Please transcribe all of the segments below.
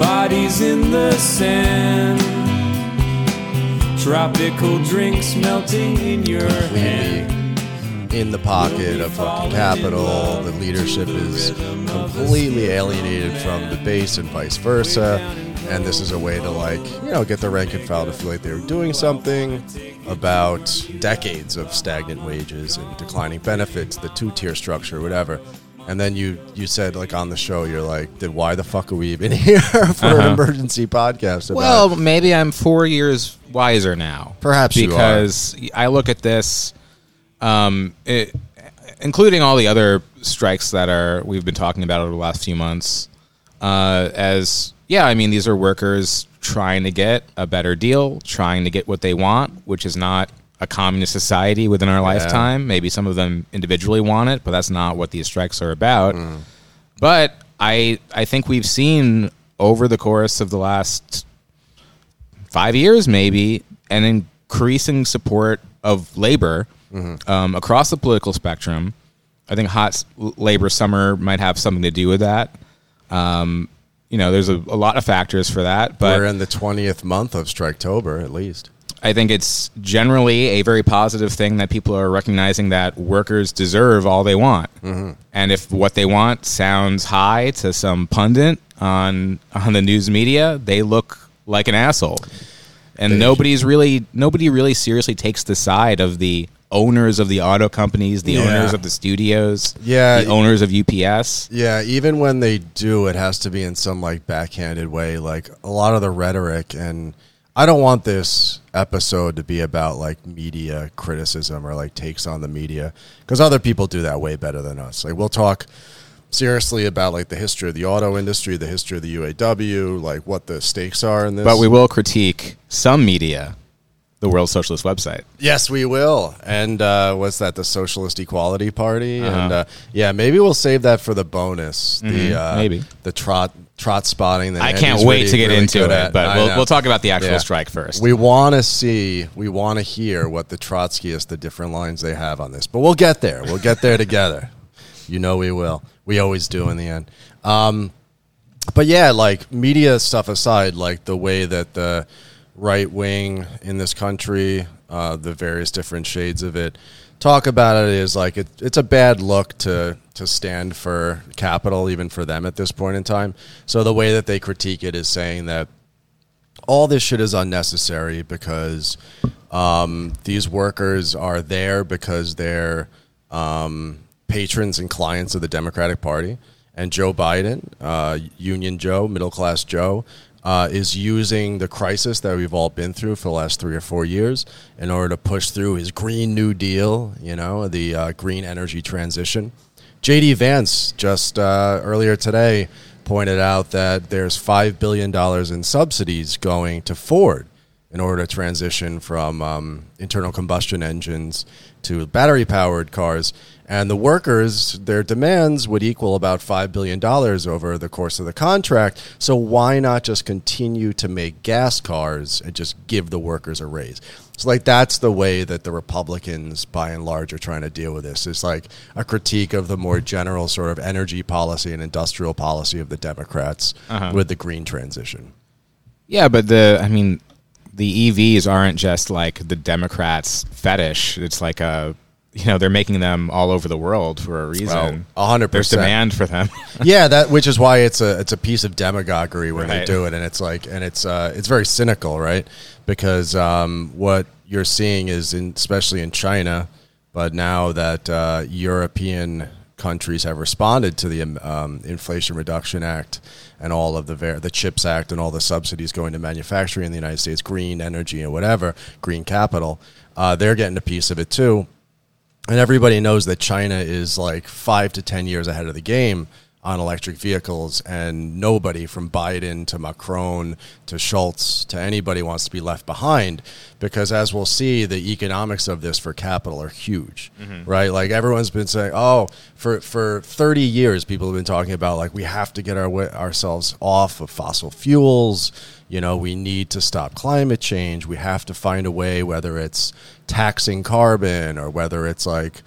bodies in the sand. Tropical drinks melting in your hand. in the pocket of fucking capital. The leadership is completely alienated from the base and vice versa. And this is a way to like, you know, get the rank and file to feel like they're doing something about decades of stagnant wages and declining benefits, the two tier structure, whatever. And then you you said like on the show, you're like, then why the fuck are we even here for an emergency podcast? About Well, maybe I'm four years wiser now. Perhaps you are. because I look at this, um, it, including all the other strikes that are we've been talking about over the last few months, uh, as yeah, I mean these are workers trying to get a better deal, trying to get what they want, which is not a communist society within our lifetime. Maybe some of them individually want it, but that's not what these strikes are about. Mm. But I I think we've seen over the course of the last five years, maybe, an increasing support of labor um, across the political spectrum. I think hot labor summer might have something to do with that. Um, you know, there's a, a lot of factors for that, but we're in the twentieth month of Striketober, at least. I think it's generally a very positive thing that people are recognizing that workers deserve all they want. Mm-hmm. And if what they want sounds high to some pundit on on the news media, they look like an asshole. And nobody's really nobody really seriously takes the side of the owners of the auto companies, the Yeah. owners of the studios, Yeah. the owners of UPS. Yeah, even when they do, it has to be in some like backhanded way. Like a lot of the rhetoric, and I don't want this episode to be about like media criticism or like takes on the media because other people do that way better than us. Like we'll talk seriously about like the history of the auto industry, the history of the UAW, like what the stakes are in this. But we will critique some media, the World Socialist website. Yes, we will. And uh, what's that? The Socialist Equality Party. And uh, yeah, maybe we'll save that for the bonus. The uh, maybe. the trot trot spotting. That I Andy's can't wait really- to get really into it, at. but we'll, we'll talk about the actual Yeah. strike first. We want to see, we want to hear what the Trotskyists, the different lines they have on this. But we'll get there. We'll get there together. You know we will. We always do in the end. Um, but yeah, like media stuff aside, like the way that the right wing in this country, uh, the various different shades of it, talk about it is like it, it's a bad look to to stand for capital, even for them at this point in time. So the way that they critique it is saying that all this shit is unnecessary because um, these workers are there because they're um, patrons and clients of the Democratic Party. And Joe Biden, uh, Union Joe, middle class Joe, uh, is using the crisis that we've all been through for the last three or four years in order to push through his Green New Deal, you know, the uh, green energy transition. JD Vance just uh, earlier today pointed out that there's $5 billion in subsidies going to Ford in order to transition from um, internal combustion engines to battery powered cars. And the workers, their demands would equal about $5 billion over the course of the contract. So why not just continue to make gas cars and just give the workers a raise? So, like, that's the way that the Republicans, by and large, are trying to deal with this. It's like a critique of the more general sort of energy policy and industrial policy of the Democrats uh-huh. with the green transition. yeah, but the I mean, the EVs aren't just like the Democrats' fetish. It's like a you know they're making them all over the world for a reason. a hundred There's percent. demand for them. yeah, that which is why it's a it's a piece of demagoguery when they do it, and it's like and it's uh, it's very cynical, right? Because um, what you're seeing is, in, especially in China, but now that uh, European countries have responded to the um, Inflation Reduction Act and all of the ver- the Chips Act and all the subsidies going to manufacturing in the United States, green energy and whatever, green capital, uh, they're getting a piece of it too and everybody knows that China is like five to ten years ahead of the game on electric vehicles, and nobody from Biden to Macron to Scholz to anybody wants to be left behind because, as we'll see, the economics of this for capital are huge, mm-hmm. right? Like everyone's been saying, oh, for for thirty years, people have been talking about like we have to get our ourselves off of fossil fuels. You know, we need to stop climate change. We have to find a way, whether it's taxing carbon or whether it's like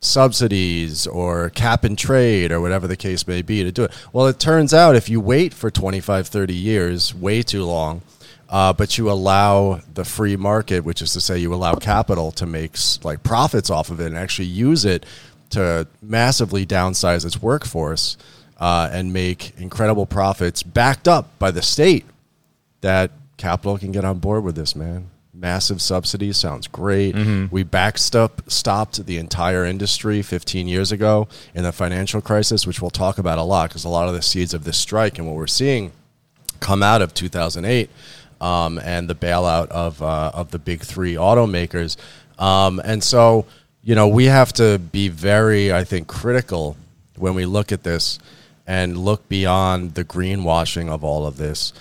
subsidies or cap and trade or whatever the case may be to do it. Well, it turns out if you wait for 25, 30 years, way too long, uh, but you allow the free market, which is to say you allow capital to make like profits off of it and actually use it to massively downsize its workforce uh, and make incredible profits backed up by the state that capital can get on board with this, man. Massive subsidies sounds great. We backstop stopped the entire industry 15 years ago in the financial crisis, which we'll talk about a lot because a lot of the seeds of this strike and what we're seeing come out of 2008 um, and the bailout of uh, of the big three automakers. Um, and so, you know, we have to be very, I think, critical when we look at this and look beyond the greenwashing of all of this.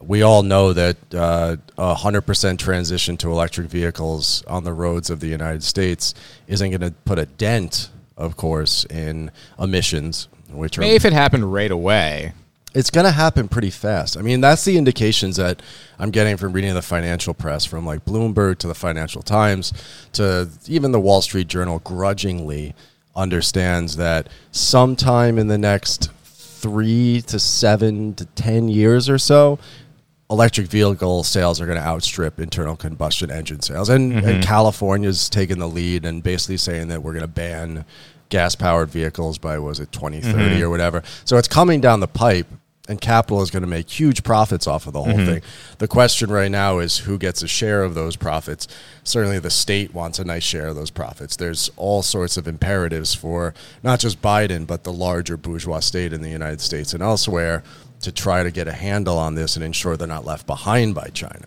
We all know that uh, a hundred percent transition to electric vehicles on the roads of the United States isn't going to put a dent, of course, in emissions, which are if it happened right away. it's going to happen pretty fast. I mean, that's the indications that I'm getting from reading the financial press, from like Bloomberg to the Financial Times to even the Wall Street Journal, grudgingly understands that sometime in the next three to seven to 10 years or so, electric vehicle sales are going to outstrip internal combustion engine sales. And, and mm-hmm. California's taking the lead and basically saying that we're going to ban gas powered vehicles by, was it 2030 mm-hmm. or whatever. So it's coming down the pipe. And capital is going to make huge profits off of the whole mm-hmm. thing. The question right now is who gets a share of those profits. Certainly, the state wants a nice share of those profits. There's all sorts of imperatives for not just Biden, but the larger bourgeois state in the United States and elsewhere to try to get a handle on this and ensure they're not left behind by China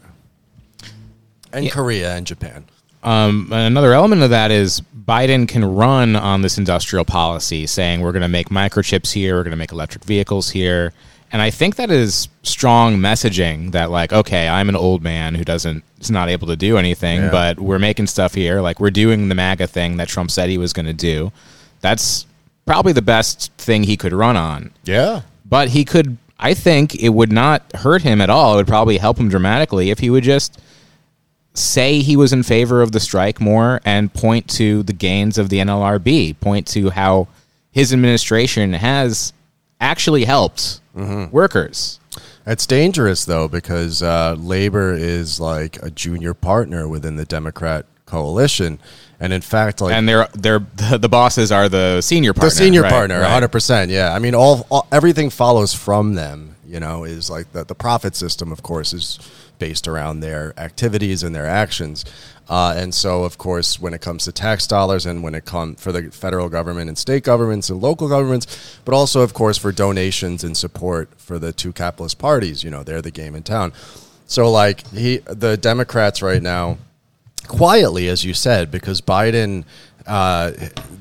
and Yeah. Korea and Japan. Um, another element of that is Biden can run on this industrial policy, saying we're going to make microchips here, we're going to make electric vehicles here, and I think that is strong messaging that like, okay, I'm an old man who doesn't is not able to do anything, Yeah. but we're making stuff here, like we're doing the MAGA thing that Trump said he was going to do. That's probably the best thing he could run on Yeah. but he could i think it would not hurt him at all. It would probably help him dramatically if he would just say he was in favor of the strike more and point to the gains of the nlrb point to how his administration has actually helped workers. It's dangerous though because uh, labor is like a junior partner within the Democrat coalition, and in fact, like and they're they're the, bosses are the senior partner the senior right, partner, right. 100%. Yeah, I mean, all, all everything follows from them. You know, is like the the profit system, of course, is based around their activities and their actions. Uh, and so, of course, when it comes to tax dollars and when it comes for the federal government and state governments and local governments, but also, of course, for donations and support for the two capitalist parties, you know, they're the game in town. So, like, he, the Democrats right now, quietly, as you said, because Biden, uh,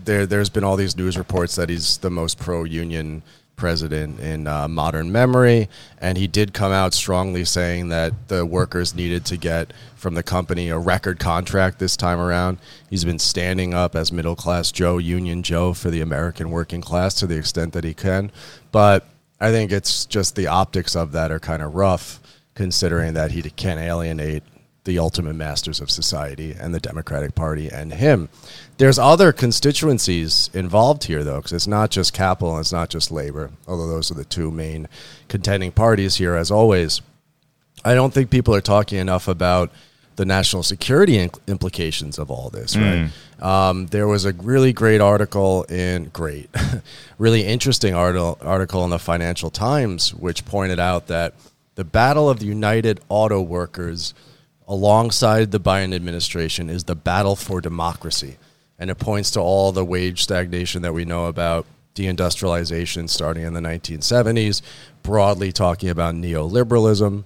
there, there's been all these news reports that he's the most pro-union president in uh, modern memory, and he did come out strongly saying that the workers needed to get from the company a record contract this time around. He's been standing up as middle-class Joe, Union Joe, for the American working class to the extent that he can, but I think it's just the optics of that are kind of rough, considering that he can alienate the ultimate masters of society and the Democratic Party and him. There's other constituencies involved here, though, because it's not just capital and it's not just labor, although those are the two main contending parties here, as always. I don't think people are talking enough about the national security in- implications of all this, right? Um, there was a really great article in great, really interesting article article in the Financial Times, which pointed out that the battle of the United Auto Workers, alongside the Biden administration, is the battle for democracy, and it points to all the wage stagnation that we know about, deindustrialization starting in the 1970s, broadly talking about neoliberalism.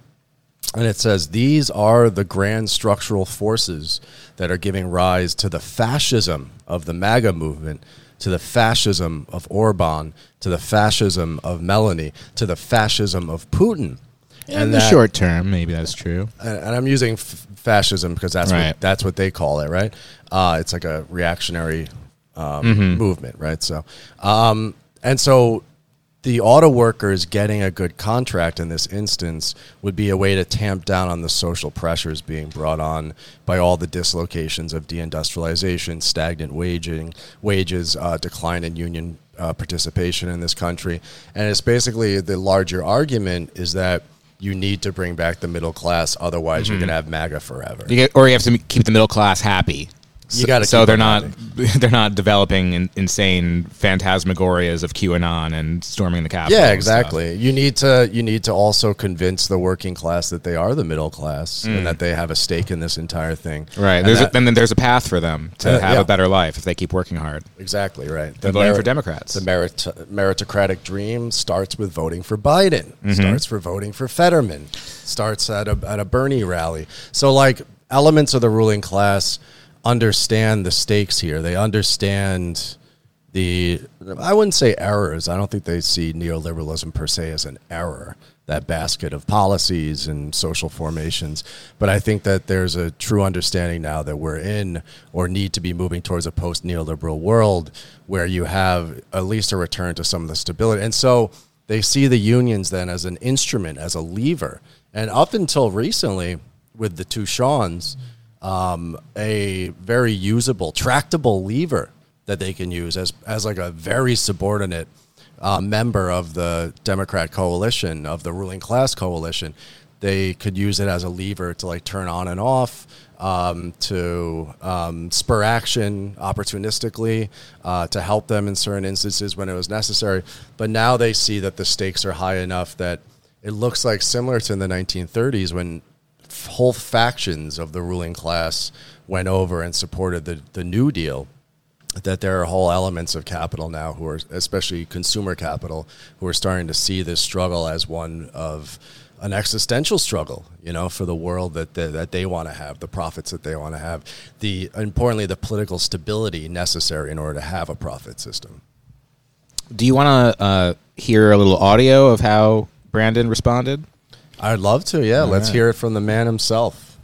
And it says these are the grand structural forces that are giving rise to the fascism of the MAGA movement, to the fascism of Orban, to the fascism of Meloni, to the fascism of Putin. In the that- short term maybe that's true and and I'm using f- fascism because that's Right. what that's what they call it, right? Uh, it's like a reactionary um, movement, right? So, um, and so the auto workers getting a good contract in this instance would be a way to tamp down on the social pressures being brought on by all the dislocations of deindustrialization, stagnant waging, wages, uh, decline in union uh, participation in this country. And it's basically the larger argument is that you need to bring back the middle class, otherwise you're mm-hmm. going to have MAGA forever. You get, or you have to keep the middle class happy. You gotta so keep they're not they're not developing in, insane phantasmagorias of QAnon and storming the Capitol. Yeah, exactly. You need to you need to also convince the working class that they are the middle class and that they have a stake in this entire thing. Mm. Right. And There's that- a, and then there's a path for them to Uh, have yeah. a better life if they keep working hard. exactly right. They're voting for Democrats. The merit, meritocratic dream starts with voting for Biden. Mm-hmm. Starts for voting for Fetterman. Starts at a at a Bernie rally. So like elements of the ruling class understand the stakes here. They understand the I wouldn't say errors. I don't think they see neoliberalism per se as an error, that basket of policies and social formations. But I think that there's a true understanding now that we're in or need to be moving towards a post neoliberal world where you have at least a return to some of the stability. And so they see the unions then as an instrument, as a lever. And up until recently, with the two Seans, um, a very usable, tractable lever that they can use as as like a very subordinate uh, member of the Democrat coalition of the ruling class coalition. They could use it as a lever to like turn on and off, um, to um, spur action opportunistically, uh, to help them in certain instances when it was necessary. But now they see that the stakes are high enough that it looks like similar to in the 1930s when whole factions of the ruling class went over and supported the, the New Deal. That there are whole elements of capital now who are, especially consumer capital, who are starting to see this struggle as one of an existential struggle, you know, for the world that they, that they want to have, the profits that they want to have, the importantly the political stability necessary in order to have a profit system. Do you want to uh, hear a little audio of how Brandon responded? I'd love to, yeah. Let's right. hear it from the man himself,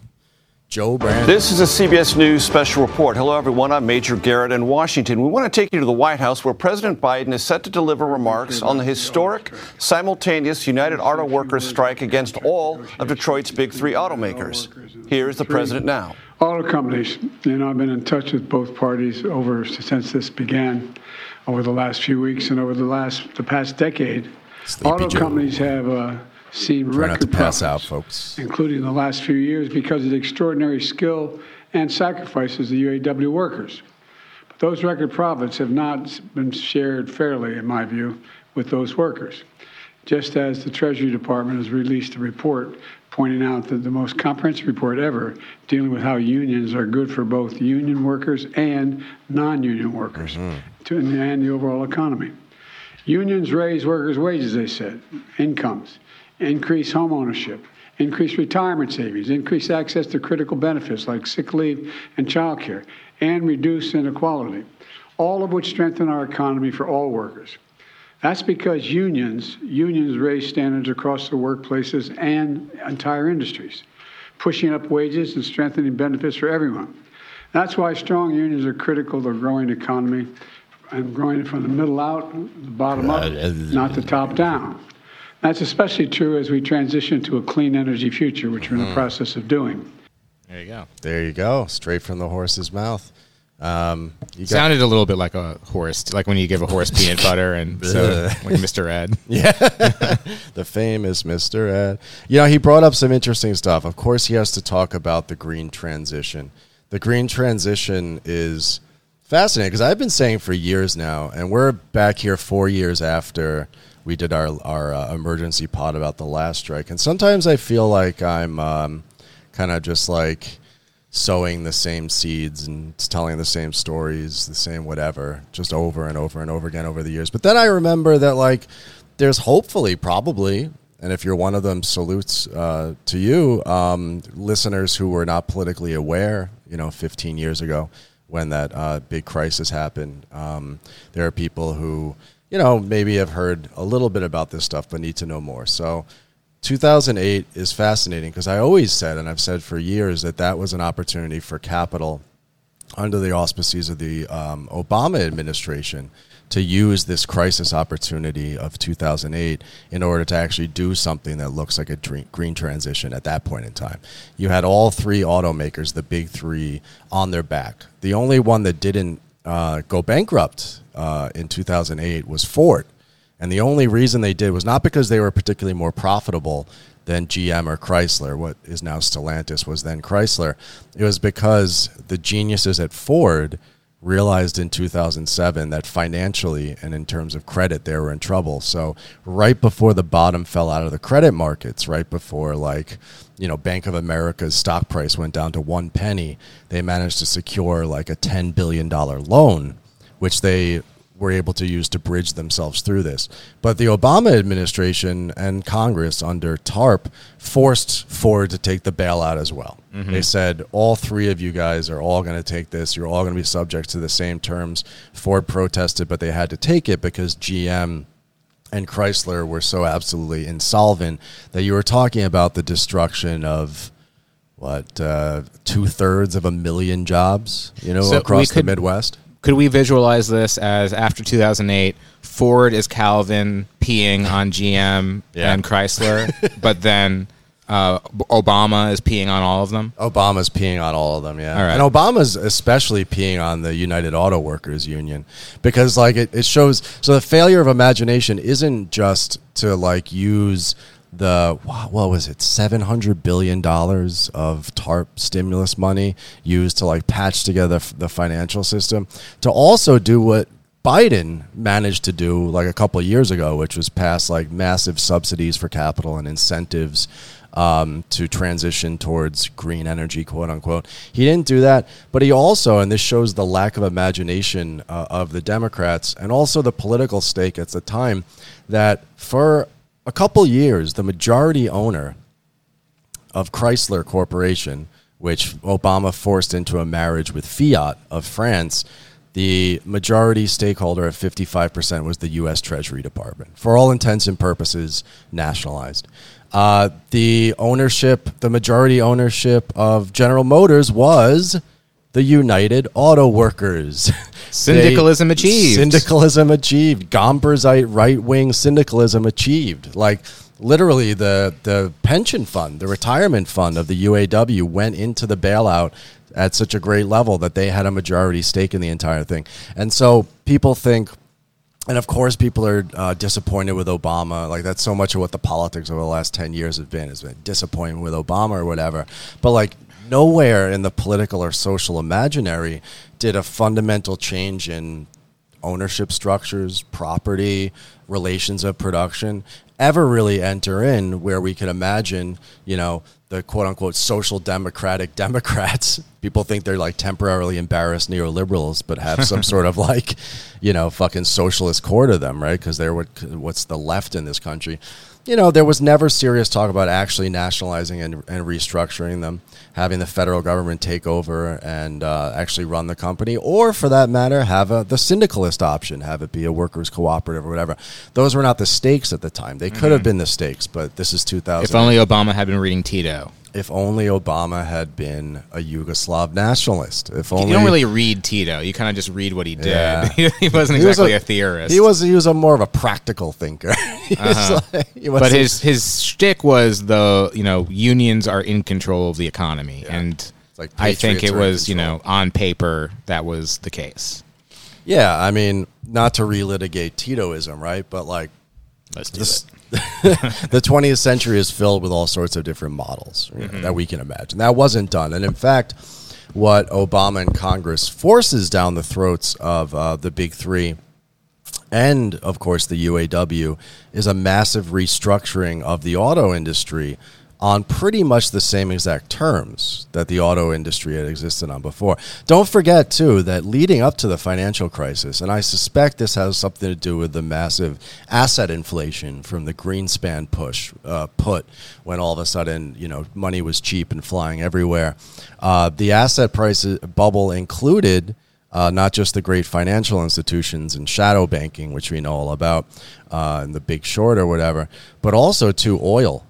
Joe Brand. This is a CBS News special report. Hello, everyone. I'm Major Garrett in Washington. We want to take you to the White House where President Biden is set to deliver remarks on the historic, simultaneous United Auto Workers strike against all of Detroit's big three automakers. Here is the president now. Auto companies, you know, I've been in touch with both parties over since this began, over the last few weeks and over the last the past decade. Sleepy Auto Joe. companies have uh, seen Try not record to pass out, profits, folks. including the last few years, because of the extraordinary skill and sacrifices of the UAW workers. But those record profits have not been shared fairly, in my view, with those workers. Just as the Treasury Department has released a report pointing out that the most comprehensive report ever dealing with how unions are good for both union workers and non-union workers mm-hmm. to, and the overall economy. Unions raise workers' wages, they said, incomes, increase home ownership, increase retirement savings, increase access to critical benefits like sick leave and child care, and reduce inequality, all of which strengthen our economy for all workers. That's because unions, unions raise standards across the workplaces and entire industries, pushing up wages and strengthening benefits for everyone. That's why strong unions are critical to a growing economy and growing it from the middle out, the bottom up, not the top down. That's especially true as we transition to a clean energy future, which we're in the process of doing. There you go. There you go, straight from the horse's mouth. Um, you got- Sounded a little bit like a horse, like when you give a horse peanut butter and so like Mr. Ed. Yeah, the famous Mr. Ed. You know, he brought up some interesting stuff. Of course, he has to talk about the green transition. The green transition is fascinating because I've been saying for years now, and we're back here four years after we did our our uh, emergency pod about the last strike, and sometimes I feel like I'm um, kind of just like sowing the same seeds and telling the same stories, the same whatever, just over and over and over again over the years. But then I remember that like there's hopefully probably and if you're one of them salutes uh, to you um, listeners who were not politically aware you know 15 years ago when that uh, big crisis happened um, there are people who you know maybe have heard a little bit about this stuff but need to know more so 2008 is fascinating because i always said and i've said for years that that was an opportunity for capital under the auspices of the um, Obama administration to use this crisis opportunity of 2008 in order to actually do something that looks like a green transition at that point in time. You had all three automakers, the big three, on their back. The only one that didn't uh, go bankrupt uh, in 2008 was Ford. And the only reason they did was not because they were particularly more profitable than GM or Chrysler, what is now Stellantis was then Chrysler. It was because the geniuses at Ford realized in 2007 that financially and in terms of credit they were in trouble so right before the bottom fell out of the credit markets right before like you know bank of america's stock price went down to one penny they managed to secure like a 10 billion dollar loan which they were able to use to bridge themselves through this. But the Obama administration and Congress under TARP forced Ford to take the bailout as well. Mm-hmm. They said, all three of you guys are all going to take this. You're all going to be subject to the same terms. Ford protested, but they had to take it because GM and Chrysler were so absolutely insolvent that you were talking about the destruction of what uh, two thirds of a million jobs, you know, so across could, the Midwest could we visualize this as after 2008 ford is calvin peeing on gm yeah. and chrysler but then uh, obama is peeing on all of them? Obama's peeing on all of them yeah. And obama's especially peeing on the united auto workers union because like it, it shows so the failure of imagination isn't just to like use the what was it 700 billion dollars of tarp stimulus money used to like patch together the financial system to also do what Biden managed to do like a couple years ago which was pass like massive subsidies for capital and incentives um, to transition towards green energy, quote unquote. He didn't do that, but he also, and this shows the lack of imagination uh, of the Democrats and also the political stake at the time, that for a couple years, the majority owner of Chrysler Corporation, which Obama forced into a marriage with Fiat of France, the majority stakeholder at 55% was the U.S. Treasury Department. For all intents and purposes, nationalized. Uh, the ownership, the majority ownership of General Motors was the United Auto Workers. Syndicalism they, achieved. Syndicalism achieved. Gompersite right wing syndicalism achieved. Like literally, the the pension fund, the retirement fund of the UAW went into the bailout at such a great level that they had a majority stake in the entire thing. And so people think. And of course, people are uh, disappointed with Obama. Like that's so much of what the politics over the last ten years have been. Has been disappointment with Obama or whatever. But like nowhere in the political or social imaginary did a fundamental change in ownership structures, property, relations of production ever really enter in where we can imagine, you know, the quote unquote social democratic Democrats. People think they're like temporarily embarrassed neoliberals, but have some sort of like, you know, fucking socialist core to them, right? Because they're what, what's the left in this country you know, there was never serious talk about actually nationalizing and, and restructuring them, having the federal government take over and uh, actually run the company, or for that matter, have a, the syndicalist option, have it be a workers' cooperative or whatever. Those were not the stakes at the time. They could mm-hmm. have been the stakes, but this is 2000. If only Obama had been reading Tito if only Obama had been a Yugoslav nationalist. If only you don't really read Tito, you kind of just read what he did. Yeah. he wasn't exactly he was a, a, theorist. He was he was a more of a practical thinker. uh-huh. like, but his his shtick was the you know unions are in control of the economy, yeah. and like I think it was you know on paper that was the case. Yeah, I mean, not to relitigate Titoism, right? But like, let's do this, it the 20th century is filled with all sorts of different models you know, mm-hmm. that we can imagine. That wasn't done. And in fact, what Obama and Congress forces down the throats of uh, the big three and, of course, the UAW is a massive restructuring of the auto industry on pretty much the same exact terms that the auto industry had existed on before. Don't forget, too, that leading up to the financial crisis, and I suspect this has something to do with the massive asset inflation from the Greenspan push uh, put when all of a sudden, you know, money was cheap and flying everywhere. Uh, the asset price bubble included. Uh, not just the great financial institutions and shadow banking, which we know all about, uh, and the big short or whatever, but also to oil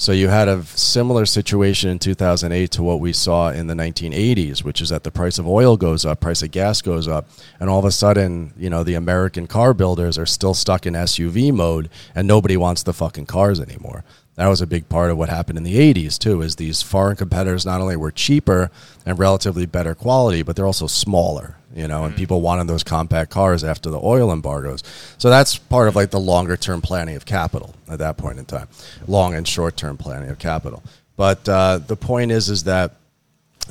So you had a similar situation in 2008 to what we saw in the 1980s, which is that the price of oil goes up, price of gas goes up, and all of a sudden, you know, the American car builders are still stuck in SUV mode, and nobody wants the fucking cars anymore. That was a big part of what happened in the 80s too. Is these foreign competitors not only were cheaper and relatively better quality, but they're also smaller you know, and people wanted those compact cars after the oil embargoes. So that's part of like the longer term planning of capital at that point in time, long and short term planning of capital. But uh, the point is, is that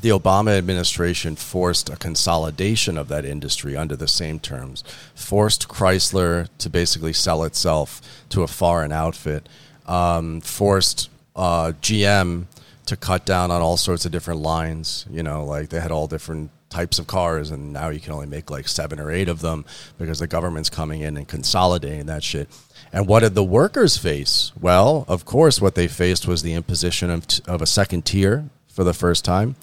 the Obama administration forced a consolidation of that industry under the same terms, forced Chrysler to basically sell itself to a foreign outfit, um, forced uh, GM to cut down on all sorts of different lines. You know, like they had all different types of cars, and now you can only make like seven or eight of them because the government's coming in and consolidating that shit. And what did the workers face? Well, of course, what they faced was the imposition of, t- of a second tier for the first time.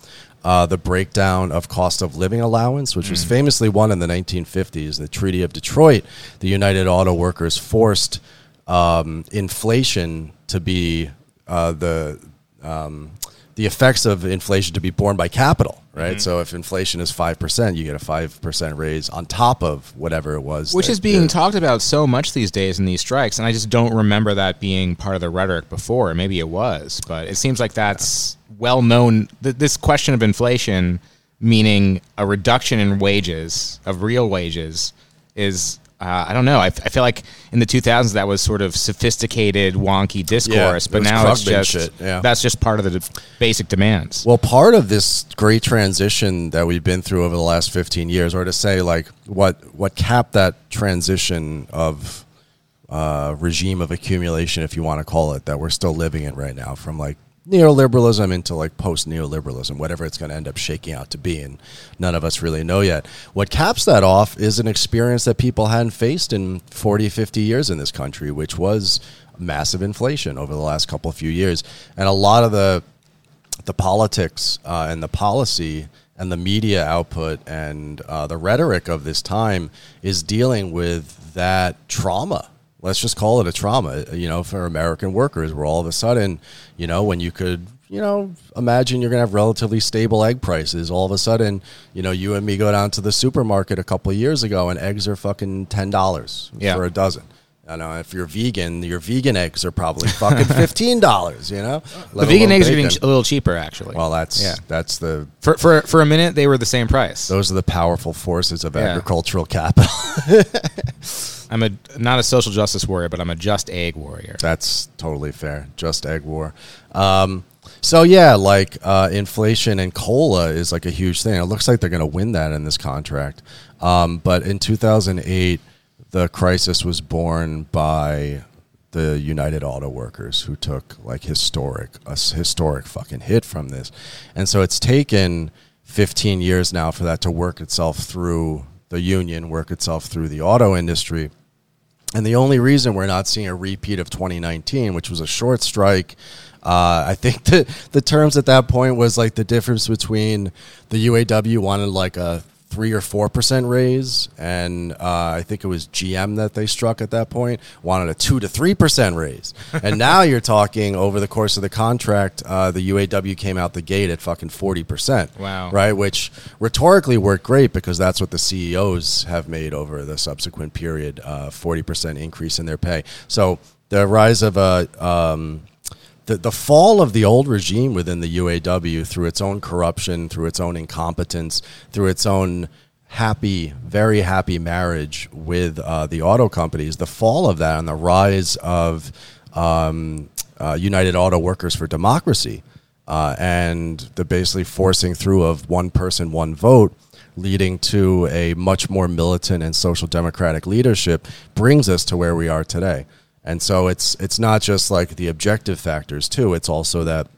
Uh, the breakdown of cost of living allowance, which was famously won in the 1950s, the Treaty of Detroit, the United Auto Workers forced um, inflation to be uh, the um, the effects of inflation to be borne by capital, right? Mm-hmm. So if inflation is five percent, you get a five percent raise on top of whatever it was, Which is being talked about so much these days in these strikes, and I just don't remember that being part of the rhetoric before. Maybe it was, but it seems like that's well known. Th- this question of inflation, meaning a reduction in wages of real wages, is uh, I don't know. I, f- I feel like in the 2000s that was sort of sophisticated, wonky discourse, it but was now it's just shit, yeah. that's just part of the d- basic demands. Well, part of this great transition that we've been through over the last 15 years, or to say like what what capped that transition of uh, regime of accumulation, if you want to call it, that we're still living in right now, from like neoliberalism into like post neoliberalism, whatever it's going to end up shaking out to be, and none of us really know yet. What caps that off is an experience that people hadn't faced in 40, 50 years in this country, which was massive inflation over the last couple of few years, and a lot of the the politics uh, and the policy and the media output and uh, the rhetoric of this time is dealing with that trauma. Let's just call it a trauma, you know, for American workers, where all of a sudden, you know, when you could, you know, imagine you're going to have relatively stable egg prices, all of a sudden, you know, you and me go down to the supermarket a couple of years ago and eggs are fucking $10 Yeah. for a dozen. I know if you're vegan, your vegan eggs are probably fucking fifteen dollars. You know, the vegan eggs are getting a little cheaper, actually. well, that's Yeah. that's the for, for for a minute, they were the same price. those are the powerful forces of Yeah. agricultural capital. I'm a not a social justice warrior, but I'm a just egg warrior. that's totally fair. Just egg war. Um, so yeah, like uh, inflation and cola is like a huge thing. It looks like they're going to win that in this contract. Um, but in 2008, the crisis was born by the United Auto Workers who took like historic a historic fucking hit from this. And so it's taken 15 years now for that to work itself through the union, work itself through the auto industry. And the only reason we're not seeing a repeat of 2019, which was a short strike, uh, I think the the terms at that point was like the difference between the UAW wanted like a three or four percent raise, and uh, I think it was GM that they struck at that point wanted a two to three percent raise. and now you're talking over the course of the contract, uh, the UAW came out the gate at fucking forty percent. Wow. Right, which rhetorically worked great because that's what the CEOs have made over the subsequent period, uh, forty percent increase in their pay. So the rise of a um, the, the fall of the old regime within the UAW through its own corruption, through its own incompetence, through its own happy, very happy marriage with uh, the auto companies, the fall of that and the rise of um, uh, United Auto Workers for Democracy uh, and the basically forcing through of one person, one vote, leading to a much more militant and social democratic leadership, brings us to where we are today. And so it's it's not just like the objective factors too. It's also that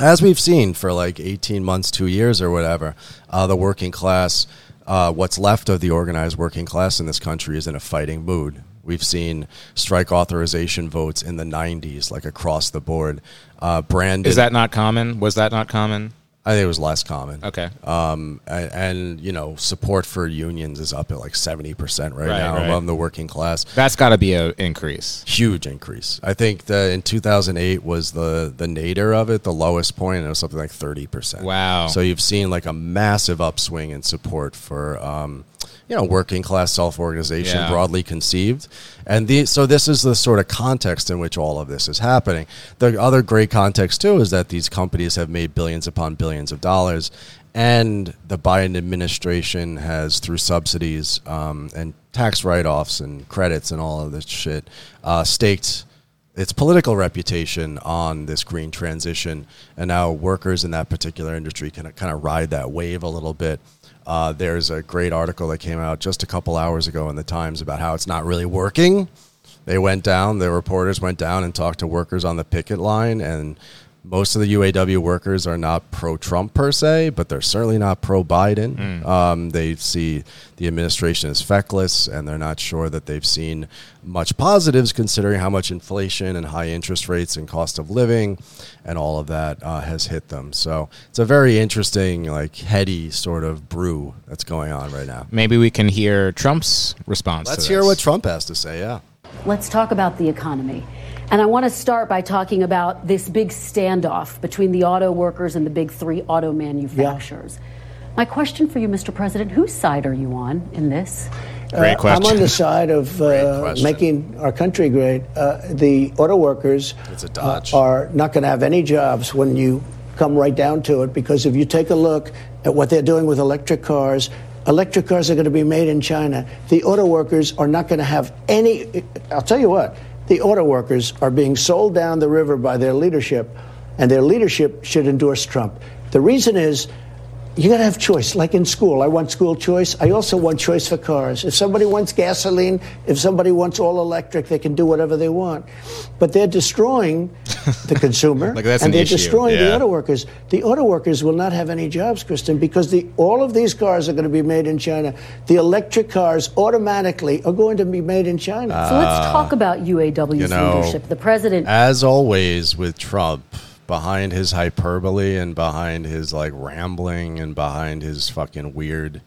as we've seen for like 18 months, two years or whatever, uh, the working class, uh, what's left of the organized working class in this country is in a fighting mood. We've seen strike authorization votes in the 90s, like across the board. Uh, Is that not common? Was that not common? I think it was less common. Okay. Um, and, and you know, support for unions is up at like seventy percent right, Right, now right. among the working class. That's got to be an increase. Huge increase. I think that in two thousand eight was the the nadir of it, the lowest point, and it was something like thirty percent. Wow. So you've seen like a massive upswing in support for. Um, you know, working class self organization Yeah. broadly conceived, and the so this is the sort of context in which all of this is happening. The other great context too is that these companies have made billions upon billions of dollars, and the Biden administration has, through subsidies um, and tax write offs and credits and all of this shit, uh, staked its political reputation on this green transition, and now workers in that particular industry can kind of ride that wave a little bit. Uh, there's a great article that came out just a couple hours ago in the Times about how it's not really working. They went down, the reporters went down and talked to workers on the picket line, and most of the UAW workers are not pro Trump per se, but they're certainly not pro Biden. Um, they see the administration as feckless, and they're not sure that they've seen much positives considering how much inflation and high interest rates and cost of living and all of that uh, has hit them. So it's a very interesting, like, heady sort of brew that's going on right now. Maybe we can hear Trump's response. Let's to hear this. what Trump has to say, yeah. Let's talk about the economy. And I want to start by talking about this big standoff between the auto workers and the big three auto manufacturers. My question for you, Mr. President whose side are you on in this? Great question. I'm on the side of uh, making our country great. Uh, the auto workers It's a dodge. uh, are not going to have any jobs when you come right down to it because if you take a look at what they're doing with electric cars, electric cars are going to be made in China. The auto workers are not going to have any. I'll tell you what, the auto workers are being sold down the river by their leadership, and their leadership should endorse Trump. The reason is you got to have choice. Like in school, I want school choice. I also want choice for cars. If somebody wants gasoline, if somebody wants all electric, they can do whatever they want. But they're destroying the consumer, Like, that's and an they're issue. destroying Yeah. the auto workers. The auto workers will not have any jobs, Kristen, because the, all of these cars are going to be made in China. The electric cars automatically are going to be made in China. So let's talk about UAW's Uh, you know, leadership. The president as always with Trump, behind his hyperbole and behind his like rambling and behind his fucking weird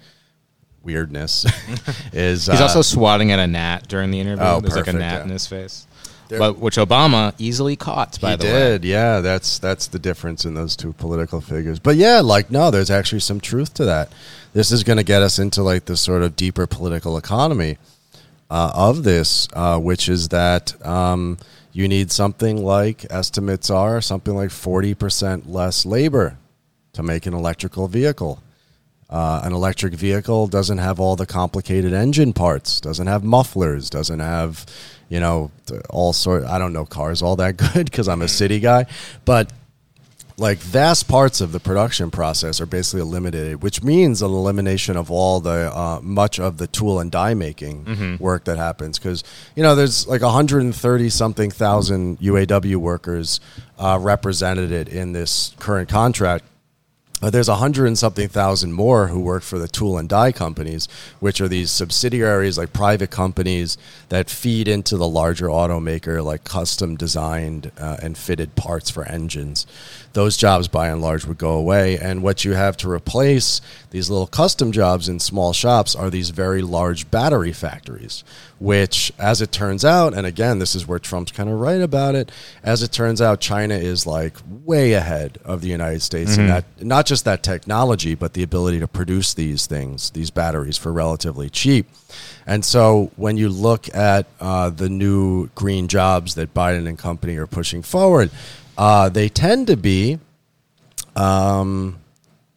weirdness is He's uh, also swatting at a gnat during the interview. Oh, There's like a gnat yeah. in his face. There- But which Obama easily caught, by the way. he did, way. yeah. That's that's the difference in those two political figures. But yeah, like no, there's actually some truth to that. This is going to get us into like the sort of deeper political economy uh, of this, uh, which is that um, you need something like estimates are something like forty percent less labor to make an electrical vehicle. Uh, an electric vehicle doesn't have all the complicated engine parts, doesn't have mufflers, doesn't have, you know, all sort. I don't know cars all that good because I'm a city guy, but like vast parts of the production process are basically eliminated, which means an elimination of all the uh, much of the tool and die making work that happens. Because you know, there's like 130 something thousand UAW workers uh, represented in this current contract. Uh, there's a hundred and something thousand more who work for the tool and die companies, which are these subsidiaries, like private companies that feed into the larger automaker, like custom designed uh, and fitted parts for engines. Those jobs, by and large, would go away. And what you have to replace these little custom jobs in small shops are these very large battery factories, which, as it turns out, and again, this is where Trump's kind of right about it, as it turns out, China is like way ahead of the United States in that, not just that technology, but the ability to produce these things, these batteries, for relatively cheap. And so when you look at uh, the new green jobs that Biden and company are pushing forward, uh, they tend to be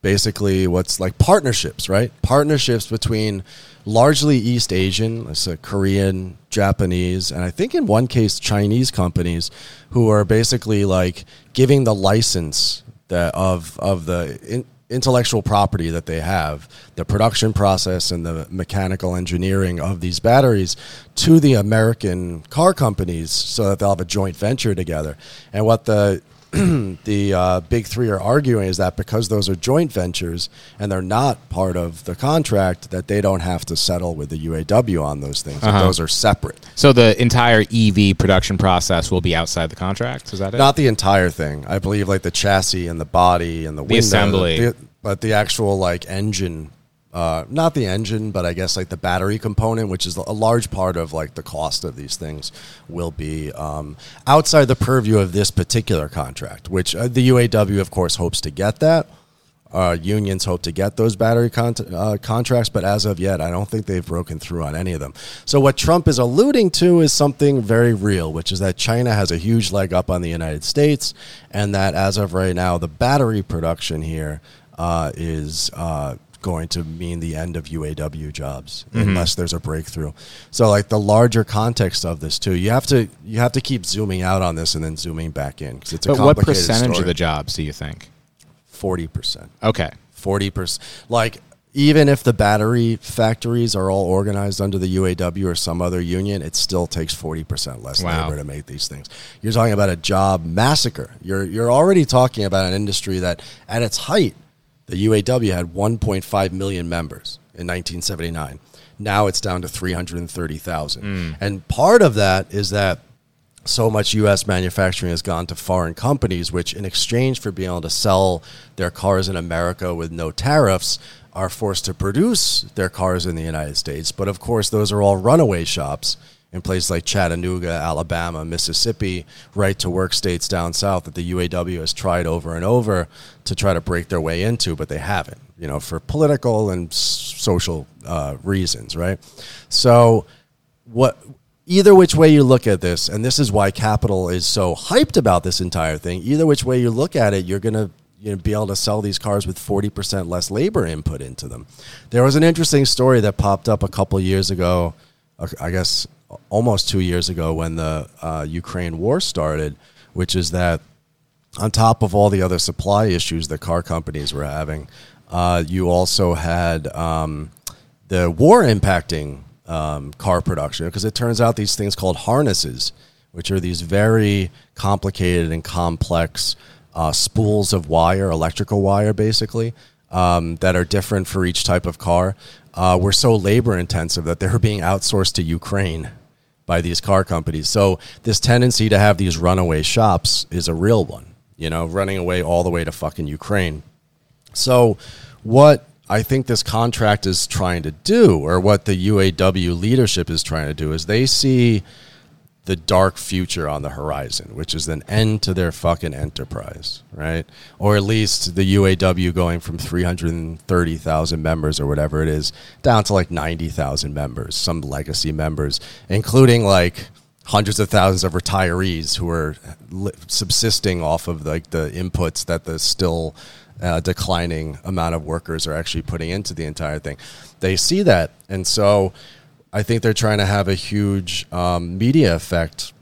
basically what's like partnerships, right? Partnerships between largely East Asian, let's say Korean, Japanese, and I think in one case Chinese companies who are basically like giving the license that of of the in, intellectual property that they have, the production process and the mechanical engineering of these batteries to the American car companies so that they'll have a joint venture together. And what the the uh, big three are arguing is that because those are joint ventures and they're not part of the contract, that they don't have to settle with the UAW on those things. Uh-huh. Those are separate. So the entire EV production process will be outside the contract. Is that it? Not the entire thing. I believe like the chassis and the body and the, window, assembly. the- but the actual like engine. Uh, not the engine, but I guess like the battery component, which is a large part of like the cost of these things, will be um, outside the purview of this particular contract. Which uh, the UAW, of course, hopes to get that. Uh, unions hope to get those battery con- uh, contracts, but as of yet, I don't think they've broken through on any of them. So, what Trump is alluding to is something very real, which is that China has a huge leg up on the United States, and that as of right now, the battery production here uh, is. Going to mean the end of UAW jobs mm-hmm. unless there's a breakthrough. So like the larger context of this too, you have to you have to keep zooming out on this and then zooming back in because it's a but what percentage story. of the jobs do you think? forty percent? Okay. forty percent. Like even if the battery factories are all organized under the UAW or some other union, it still takes forty percent less Wow. labor to make these things. You're talking about a job massacre. You're you're already talking about an industry that, at its height, the UAW had 1.5 million members in 1979. Now it's down to 330,000, hmm. and part of that is that so much U.S. manufacturing has gone to foreign companies, which, in exchange for being able to sell their cars in America with no tariffs, are forced to produce their cars in the United States. But of course, those are all runaway shops in places like Chattanooga, Alabama, Mississippi, right to work states down south that the UAW has tried over and over to try to break their way into, but they haven't, you know, for political and social uh, reasons, right? So, what either which way you look at this, and this is why capital is so hyped about this entire thing. Either which way you look at it, you're gonna you know, be able to sell these cars with forty percent less labor input into them. There was an interesting story that popped up a couple years ago, uh, I guess almost two years ago, when the uh, Ukraine war started, which is that on top of all the other supply issues that car companies were having, uh, you also had um, the war impacting um, car production because it turns out these things called harnesses, which are these very complicated and complex uh, spools of wire, electrical wire, basically, um, that are different for each type of car, uh, were so labor intensive that they were being outsourced to Ukraine by these car companies. So this tendency to have these runaway shops is a real one, you know, running away all the way to fucking Ukraine. So what I think this contract is trying to do, or what the UAW leadership is trying to do, is they see the dark future on the horizon, which is an end to their fucking enterprise, right? Or at least the UAW going from 330,000 members or whatever it is down to like 90,000 members, some legacy members, including like hundreds of thousands of retirees who are subsisting off of like the inputs that the still uh, declining amount of workers are actually putting into the entire thing. They see that, and so I think they're trying to have a huge um, media effect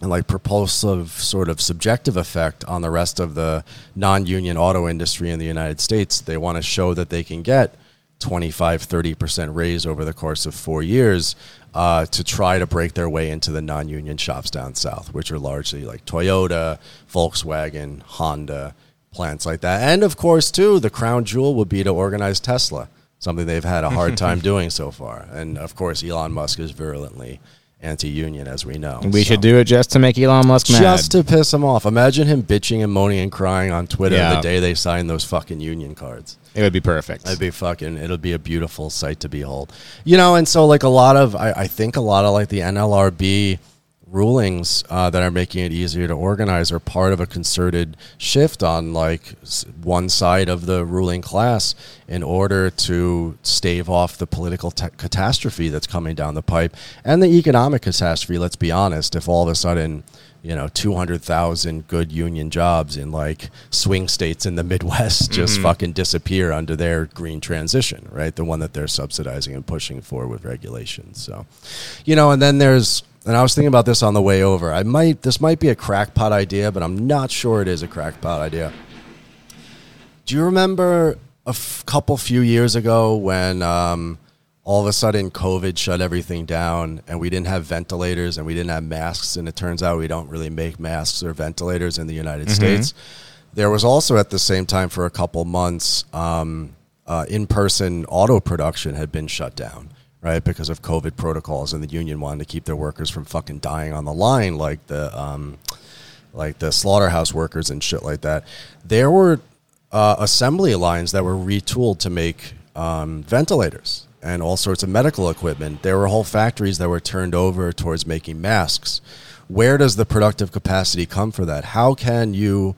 and like propulsive sort of subjective effect on the rest of the non-union auto industry in the United States. They want to show that they can get 25, 30% raise over the course of four years uh, to try to break their way into the non-union shops down south, which are largely like Toyota, Volkswagen, Honda, plants like that. And of course, too, the crown jewel would be to organize Tesla, something they've had a hard time doing so far. And of course, Elon Musk is virulently anti-union, as we know. We So- should do it just to make Elon Musk mad. just to piss him off. Imagine him bitching and moaning and crying on Twitter Yeah. the day they signed those fucking union cards. it would be perfect. It'd be fucking. It'll be a beautiful sight to behold. You know, and so like a lot of, I, I think a lot of like the NLRB rulings uh, that are making it easier to organize are part of a concerted shift on like one side of the ruling class in order to stave off the political ta catastrophe that's coming down the pipe and the economic catastrophe. Let's be honest. If all of a sudden you know, 200,000 good union jobs in like swing states in the Midwest just fucking disappear under their green transition, right? The one that they're subsidizing and pushing for with regulations. So, you know, and then there's, and I was thinking about this on the way over. I might, this might be a crackpot idea, but I'm not sure it is a crackpot idea. Do you remember a f- couple few years ago when um, all of a sudden COVID shut everything down and we didn't have ventilators and we didn't have masks and it turns out we don't really make masks or ventilators in the United States. There was also at the same time for a couple months um, uh, in-person auto production had been shut down, right, because of COVID protocols, and the union wanted to keep their workers from fucking dying on the line, like the um, like the slaughterhouse workers and shit like that. There were uh, assembly lines that were retooled to make um, ventilators and all sorts of medical equipment. There were whole factories that were turned over towards making masks. Where does the productive capacity come for that? How can you,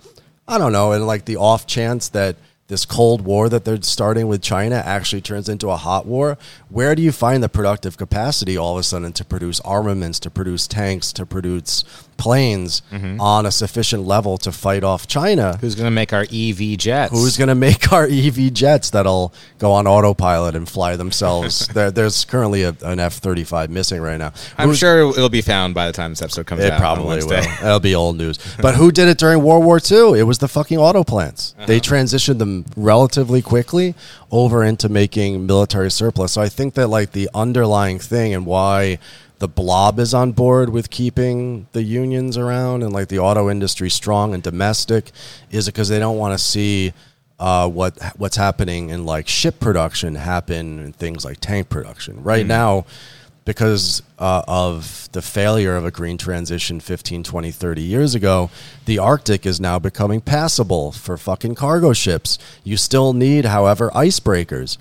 I don't know, And like the off chance that this Cold War that they're starting with China actually turns into a hot war, where do you find the productive capacity all of a sudden to produce armaments, to produce tanks, to produce planes on a sufficient level to fight off China? Who's going to make our EV jets? Who's going to make our EV jets that'll go on autopilot and fly themselves? there, there's currently a, an F 35 missing right now. I'm Who's- sure it'll be found by the time this episode comes It out. on probably will. That'll be old news. But who did it during World War II? It was the fucking auto plants. Uh-huh. They transitioned them relatively quickly over into making military surplus. So I think that like the underlying thing and why the blob is on board with keeping the unions around and like the auto industry strong and domestic is it because they don't want to see uh, what what's happening in like ship production happen and things like tank production. Right now, because uh, of the failure of a green transition 15, 20, 30 years ago, the Arctic is now becoming passable for fucking cargo ships. You still need, however, icebreakers.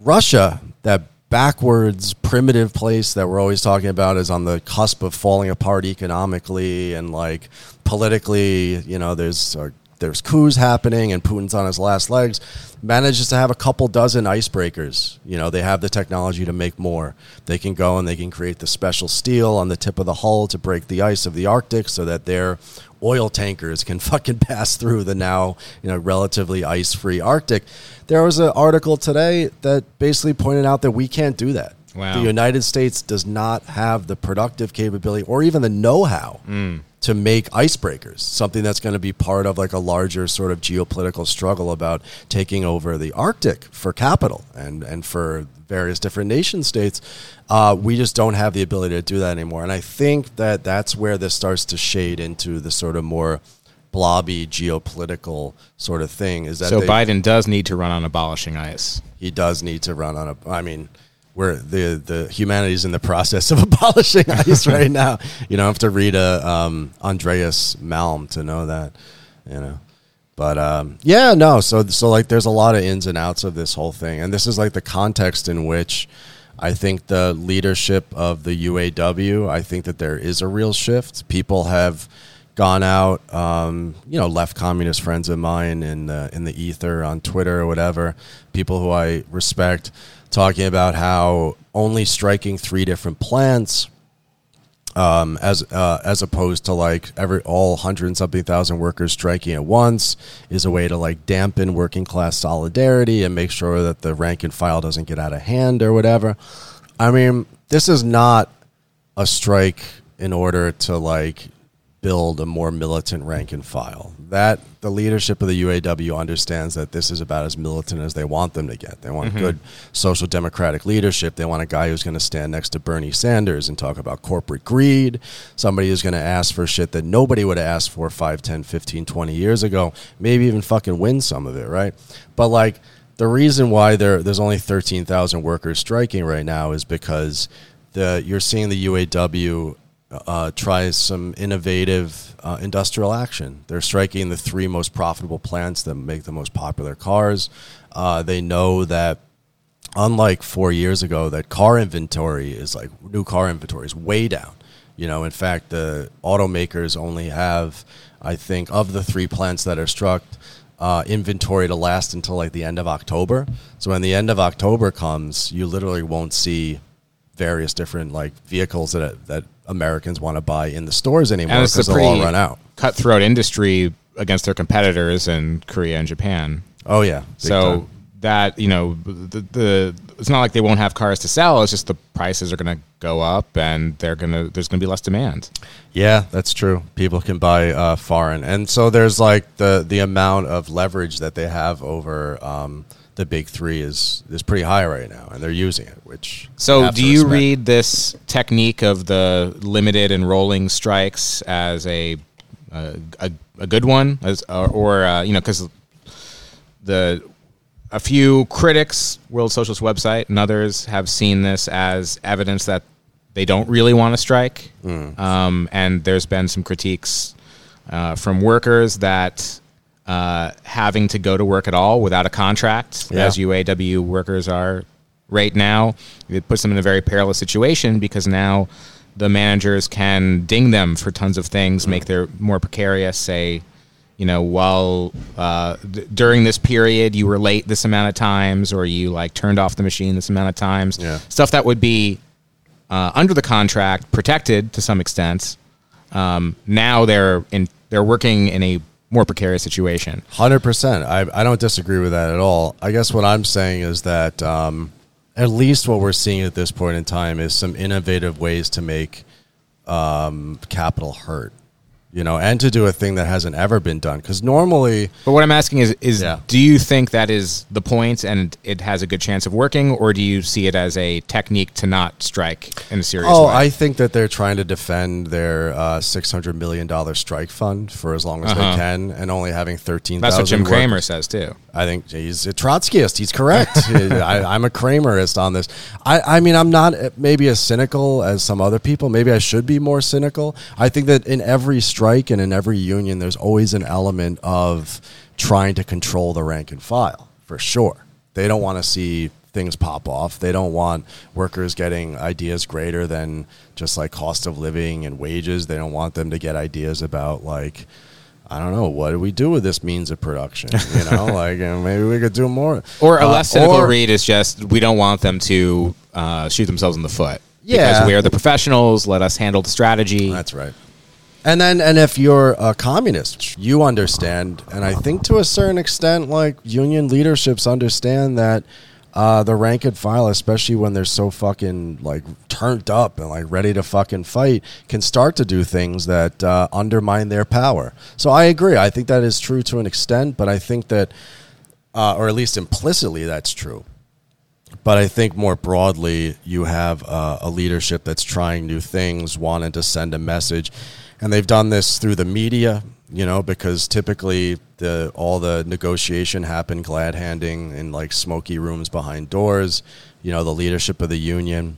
Russia, that backwards, primitive place that we're always talking about, is on the cusp of falling apart economically and like politically. You know, there's there's coups happening, and Putin's on his last legs. Manages to have a couple dozen icebreakers. You know, they have the technology to make more. They can go and they can create the special steel on the tip of the hull to break the ice of the Arctic, so that their oil tankers can fucking pass through the now you know relatively ice-free Arctic. There was an article today that basically pointed out that we can't do that. Wow. The United States does not have the productive capability or even the know-how mm. To make icebreakers, something that's going to be part of like a larger sort of geopolitical struggle about taking over the Arctic for capital and, and for various different nation states. Uh, we just don't have the ability to do that anymore. And I think that that's where this starts to shade into the sort of more blobby geopolitical sort of thing is that So they- Biden does need to run on abolishing ICE. he does need to run on a. I mean, we're the the is in the process of abolishing ICE right now. You don't have to read a um, Andreas Malm to know that. You know, but um, yeah, no. So so like, there's a lot of ins and outs of this whole thing, and this is like the context in which. I think the leadership of the UAW, I think that there is a real shift. People have gone out, um, you know, left communist friends of mine in the, in the ether on Twitter or whatever, people who I respect, talking about how only striking three different plants um, as uh, as opposed to like every all hundred and something thousand workers striking at once is a way to like dampen working class solidarity and make sure that the rank and file doesn't get out of hand or whatever. I mean, this is not a strike in order to like build a more militant rank and file. That the leadership of the UAW understands that this is about as militant as they want them to get. They want mm-hmm. good social democratic leadership. They want a guy who's going to stand next to Bernie Sanders and talk about corporate greed, somebody who's going to ask for shit that nobody would have asked for 5, 10, 15, 20 years ago, maybe even fucking win some of it, right? But like the reason why there there's only 13,000 workers striking right now is because the you're seeing the UAW uh, some innovative uh, industrial action. They're striking the three most profitable plants that make the most popular cars. Uh, they know that, unlike four years ago, that car inventory is like new car inventory is way down. You know, in fact, the automakers only have, I think, of the three plants that are struck, uh, inventory to last until like the end of October. So when the end of October comes, you literally won't see various different like vehicles that that Americans want to buy in the stores anymore it's because a they'll all run out. cutthroat industry against their competitors in Korea and Japan. Oh yeah. so time. that you know the, the it's not like they won't have cars to sell. It's just the prices are going to go up, and they're gonna there's going to be less demand. Yeah, that's true. People can buy uh, foreign, and so there's like the the amount of leverage that they have over um, the big three is is pretty high right now, and they're using it. Which So, do you read this technique of the limited and rolling strikes as a a, a, a good one, as or, or uh, you know, because the a few critics, World Socialist website, and others have seen this as evidence that they don't really want to strike, um, and there's been some critiques uh, from workers that. Uh, having to go to work at all without a contract, Yeah. as UAW workers are right now, it puts them in a very perilous situation because now the managers can ding them for tons of things, make their more precarious. Say, you know, while uh, d- during this period you were late this amount of times, or you like turned off the machine this amount of times. Yeah. Stuff that would be uh, under the contract, protected to some extent. Um, now they're in they're working in a more precarious situation. Hundred percent. I I don't disagree with that at all. I guess what I'm saying is that um, at least what we're seeing at this point in time is some innovative ways to make um, capital hurt. You know, and to do a thing that hasn't ever been done. Because normally, But what I'm asking is, is Yeah. do you think that is the point and it has a good chance of working, or do you see it as a technique to not strike in a serious oh, way? I think that they're trying to defend their uh, six hundred million dollar strike fund for as long as Uh-huh. they can, and only having thirteen. That's what Jim Cramer says too. I think he's a Trotskyist. He's correct. I, I'm a Cramerist on this. I, I mean, I'm not maybe as cynical as some other people. Maybe I should be more cynical. I think that in every strike and in every union, there's always an element of trying to control the rank and file, for sure. They don't want to see things pop off. They don't want workers getting ideas greater than just like cost of living and wages. They don't want them to get ideas about like, I don't know, what do we do with this means of production? You know, like uh, maybe we could do more. Or a Uh, less cynical or- read is just we don't want them to uh, shoot themselves in the foot. Yeah. because we are the professionals. Let us handle the strategy. That's right. And then, and if you're a communist, you understand, and I think to a certain extent, like union leaderships understand that uh, the rank and file, especially when they're so fucking like turned up and like ready to fucking fight, can start to do things that uh, undermine their power. So I agree. I think that is true to an extent, but I think that, uh, or at least implicitly, that's true. But I think more broadly, you have uh, a leadership that's trying new things, wanting to send a message, and they've done this through the media. You know, because typically the all the negotiation happened glad handing in like smoky rooms behind doors. You know, the leadership of the union.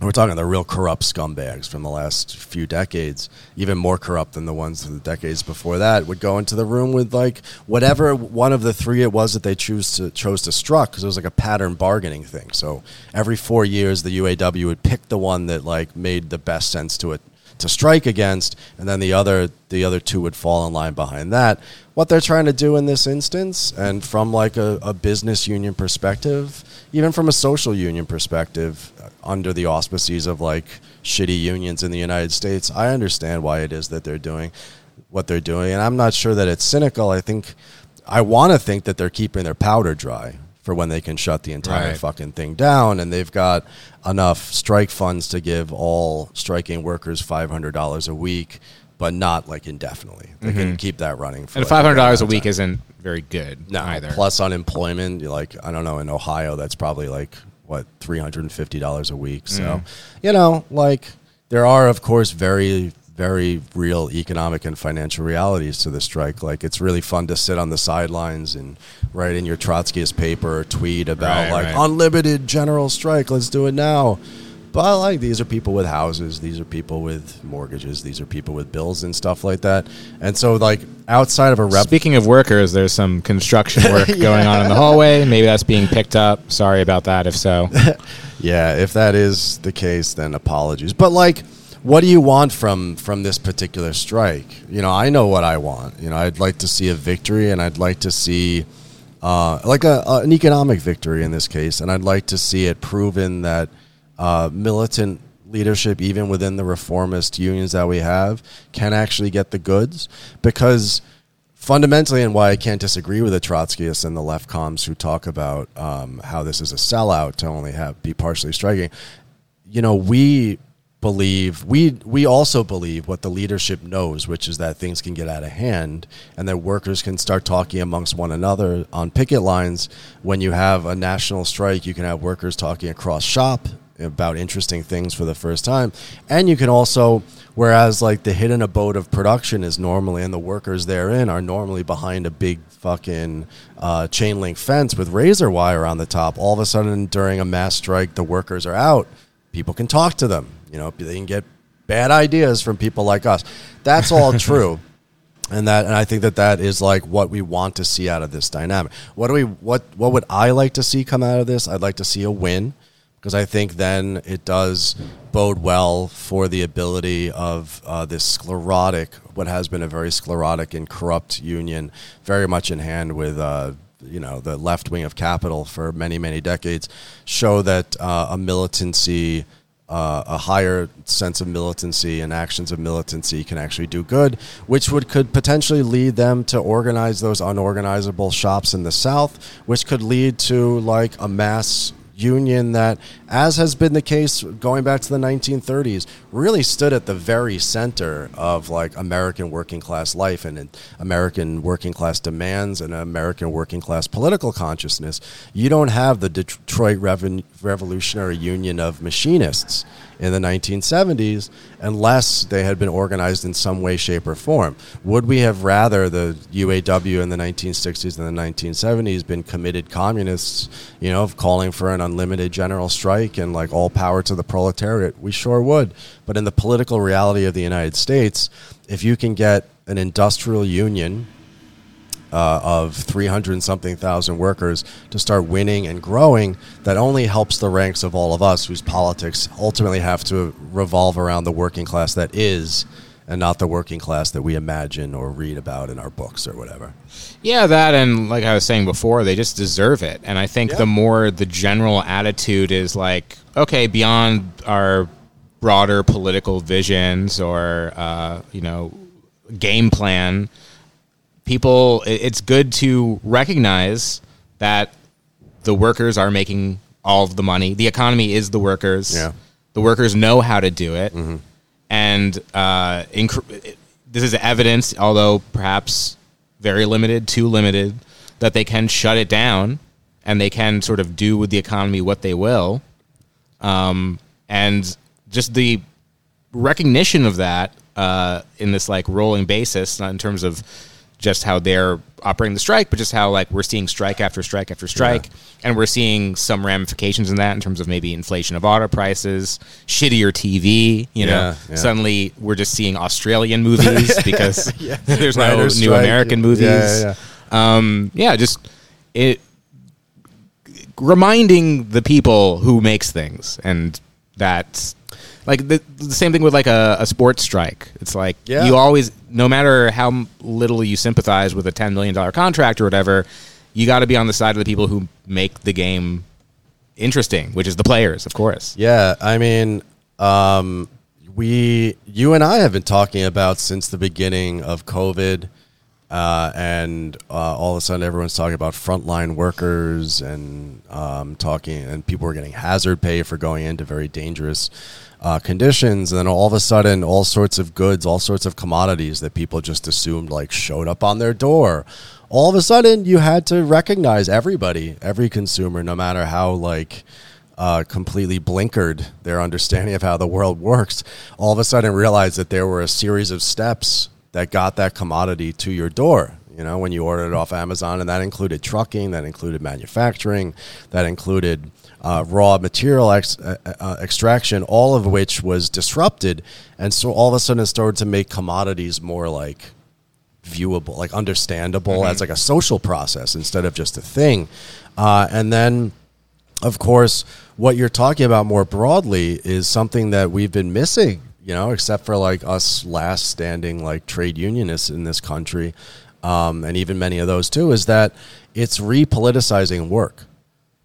We're talking the real corrupt scumbags from the last few decades, even more corrupt than the ones of the decades before that, would go into the room with like whatever one of the three it was that they choose to chose to struck because it was like a pattern bargaining thing. So every four years, the UAW would pick the one that like made the best sense to it to strike against, and then the other the other two would fall in line behind that. What they're trying to do in this instance, and from like a, a business union perspective, even from a social union perspective, uh, under the auspices of like shitty unions in the United States, I understand why it is that they're doing what they're doing, and I'm not sure that it's cynical. I think I want to think that they're keeping their powder dry for when they can shut the entire Right. fucking thing down, and they've got enough strike funds to give all striking workers five hundred dollars a week, but not like indefinitely. They can keep that running. For and like five hundred dollars a week time. isn't very good no either. plus unemployment. you're Like I don't know in Ohio, that's probably like what three hundred and fifty dollars a week. So Mm. you know, like there are of course very very real economic and financial realities to the strike. Like it's really fun to sit on the sidelines and write in your Trotskyist paper or tweet about Right, like right. unlimited general strike. Let's do it now. But like these are people with houses, these are people with mortgages, these are people with bills and stuff like that. And so like outside of a rep Speaking of workers, there's some construction work going on in the hallway. Maybe that's being picked up. Sorry about that. If so, Yeah, if that is the case, then apologies. But like, what do you want from from this particular strike? You know, I know what I want. You know, I'd like to see a victory, and I'd like to see uh, like a, a- an economic victory in this case, and I'd like to see it proven that uh, militant leadership, even within the reformist unions that we have, can actually get the goods because fundamentally and why I can't disagree with the Trotskyists and the left comms who talk about um, how this is a sellout to only have be partially striking. You know, we believe we we also believe what the leadership knows, which is that things can get out of hand and that workers can start talking amongst one another on picket lines. When you have a national strike, you can have workers talking across shop about interesting things for the first time, and you can also, whereas like the hidden abode of production is normally and the workers therein are normally behind a big fucking uh, chain link fence with razor wire on the top. All of a sudden, during a mass strike, the workers are out. People can talk to them you know, they can get bad ideas from people like us. That's all true. And that, and I think that that is like what we want to see out of this dynamic. What do we, what, what would I like to see come out of this? I'd like to see a win because I think then it does bode well for the ability of uh, this sclerotic, what has been a very sclerotic and corrupt union, very much in hand with. Uh, you know the left wing of capital for many many decades show that uh, a militancy uh, a higher sense of militancy and actions of militancy can actually do good, which would could potentially lead them to organize those unorganizable shops in the South, which could lead to like a mass union that, as has been the case going back to the 1930s, really stood at the very center of like American working class life and American working class demands and American working class political consciousness. You don't have the Detroit Revolutionary Union of Machinists in the 1970s unless they had been organized in some way, shape, or form. Would we have rather the UAW in the 1960s and the 1970s been committed communists, you know, calling for an unlimited general strike and like all power to the proletariat? We sure would. But in the political reality of the United States, if you can get an industrial union uh, of 300 something thousand workers to start winning and growing that only helps the ranks of all of us whose politics ultimately have to revolve around the working class that is and not the working class that we imagine or read about in our books or whatever. Yeah, that and like I was saying before, they just deserve it. And I think yeah. the more the general attitude is like, okay, beyond our broader political visions or uh, you know game plan people it's good to recognize that the workers are making all of the money the economy is the workers yeah. the workers know how to do it mm-hmm. And uh, inc- this is evidence although perhaps very limited too limited that they can shut it down and they can sort of do with the economy what they will. Um, and just the recognition of that uh, in this like rolling basis not in terms of just how they're operating the strike, but just how like we're seeing strike after strike after strike, yeah. and we're seeing some ramifications in that in terms of maybe inflation of auto prices, shittier TV. You know, yeah. suddenly we're just seeing Australian movies because there's no new. American movies. Yeah, um, yeah, just it reminding the people who makes things and that like the, the same thing with like a, a sports strike. It's like you always, no matter how little you sympathize with a ten million dollar contract or whatever, you got to be on the side of the people who make the game interesting, which is the players, of course. Yeah, I mean, um, we, you and I have been talking about since the beginning of COVID. Uh, and uh, all of a sudden, everyone's talking about frontline workers and um, talking, and people were getting hazard pay for going into very dangerous uh, conditions, and then all of a sudden, all sorts of goods, all sorts of commodities that people just assumed like showed up on their door. All of a sudden, you had to recognize everybody, every consumer, no matter how like uh, completely blinkered their understanding of how the world works. All of a sudden, realized that there were a series of steps that got that commodity to your door you know, when you ordered it off Amazon, and that included trucking, that included manufacturing, that included uh, raw material ex- uh, uh, extraction, all of which was disrupted, and so all of a sudden it started to make commodities more like viewable, like understandable mm-hmm. as like a social process instead of just a thing, uh, and then. Of course, what you're talking about more broadly is something that we've been missing you know, except for like us last standing like trade unionists in this country, um, and even many of those too, is that it's repoliticizing work.